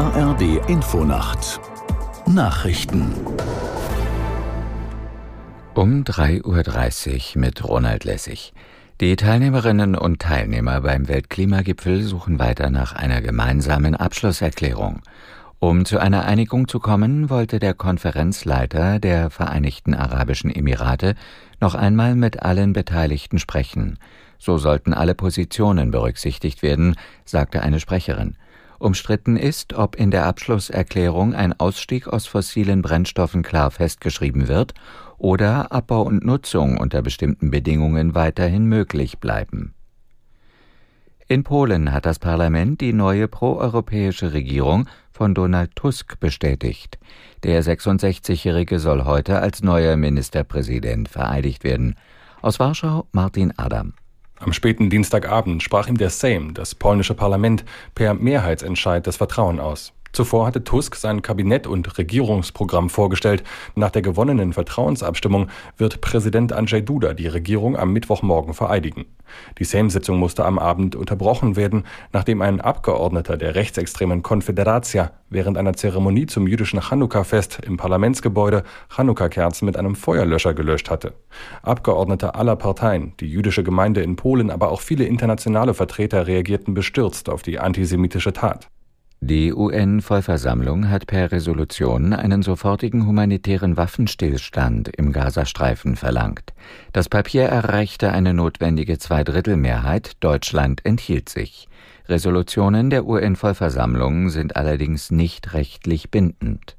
ARD Infonacht Nachrichten um 3.30 Uhr mit Ronald Lessig. Die Teilnehmerinnen und Teilnehmer beim Weltklimagipfel suchen weiter nach einer gemeinsamen Abschlusserklärung. Um zu einer Einigung zu kommen, wollte der Konferenzleiter der Vereinigten Arabischen Emirate noch einmal mit allen Beteiligten sprechen. So sollten alle Positionen berücksichtigt werden, sagte eine Sprecherin. Umstritten ist, ob in der Abschlusserklärung ein Ausstieg aus fossilen Brennstoffen klar festgeschrieben wird oder Abbau und Nutzung unter bestimmten Bedingungen weiterhin möglich bleiben. In Polen hat das Parlament die neue proeuropäische Regierung von Donald Tusk bestätigt. Der 66-Jährige soll heute als neuer Ministerpräsident vereidigt werden. Aus Warschau Martin Adam. Am späten Dienstagabend sprach ihm der Sejm, das polnische Parlament, per Mehrheitsentscheid das Vertrauen aus. Zuvor hatte Tusk sein Kabinett und Regierungsprogramm vorgestellt. Nach der gewonnenen Vertrauensabstimmung wird Präsident Andrzej Duda die Regierung am Mittwochmorgen vereidigen. Die Sejm-Sitzung musste am Abend unterbrochen werden, nachdem ein Abgeordneter der rechtsextremen Konfederatia während einer Zeremonie zum jüdischen Chanukka-Fest im Parlamentsgebäude Chanukka-Kerzen mit einem Feuerlöscher gelöscht hatte. Abgeordnete aller Parteien, die jüdische Gemeinde in Polen, aber auch viele internationale Vertreter reagierten bestürzt auf die antisemitische Tat. Die UN-Vollversammlung hat per Resolution einen sofortigen humanitären Waffenstillstand im Gazastreifen verlangt. Das Papier erreichte eine notwendige Zweidrittelmehrheit, Deutschland enthielt sich. Resolutionen der UN-Vollversammlung sind allerdings nicht rechtlich bindend.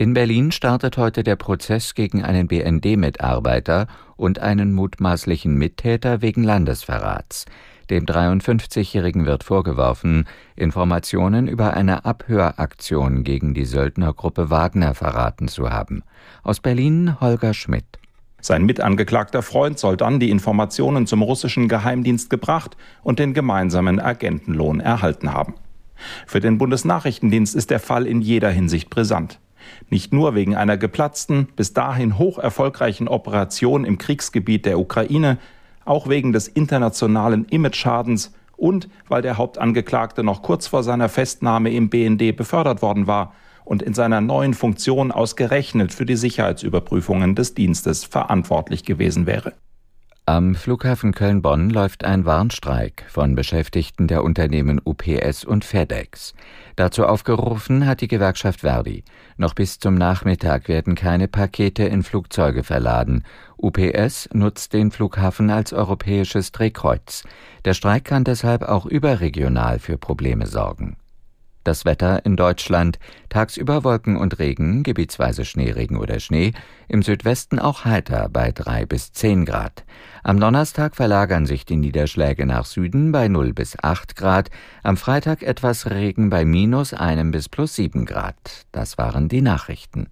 In Berlin startet heute der Prozess gegen einen BND-Mitarbeiter und einen mutmaßlichen Mittäter wegen Landesverrats. Dem 53-Jährigen wird vorgeworfen, Informationen über eine Abhöraktion gegen die Söldnergruppe Wagner verraten zu haben. Aus Berlin Holger Schmidt. Sein mitangeklagter Freund soll dann die Informationen zum russischen Geheimdienst gebracht und den gemeinsamen Agentenlohn erhalten haben. Für den Bundesnachrichtendienst ist der Fall in jeder Hinsicht brisant. Nicht nur wegen einer geplatzten, bis dahin hoch erfolgreichen Operation im Kriegsgebiet der Ukraine, auch wegen des internationalen Imageschadens und weil der Hauptangeklagte noch kurz vor seiner Festnahme im BND befördert worden war und in seiner neuen Funktion ausgerechnet für die Sicherheitsüberprüfungen des Dienstes verantwortlich gewesen wäre. Am Flughafen Köln-Bonn läuft ein Warnstreik von Beschäftigten der Unternehmen UPS und FedEx. Dazu aufgerufen hat die Gewerkschaft Verdi. Noch bis zum Nachmittag werden keine Pakete in Flugzeuge verladen. UPS nutzt den Flughafen als europäisches Drehkreuz. Der Streik kann deshalb auch überregional für Probleme sorgen. Das Wetter in Deutschland tagsüber Wolken und Regen, gebietsweise Schneeregen oder Schnee, im Südwesten auch heiter bei drei bis zehn Grad. Am Donnerstag verlagern sich die Niederschläge nach Süden bei 0 bis 8 Grad, am Freitag etwas Regen bei minus einem bis plus sieben Grad. Das waren die Nachrichten.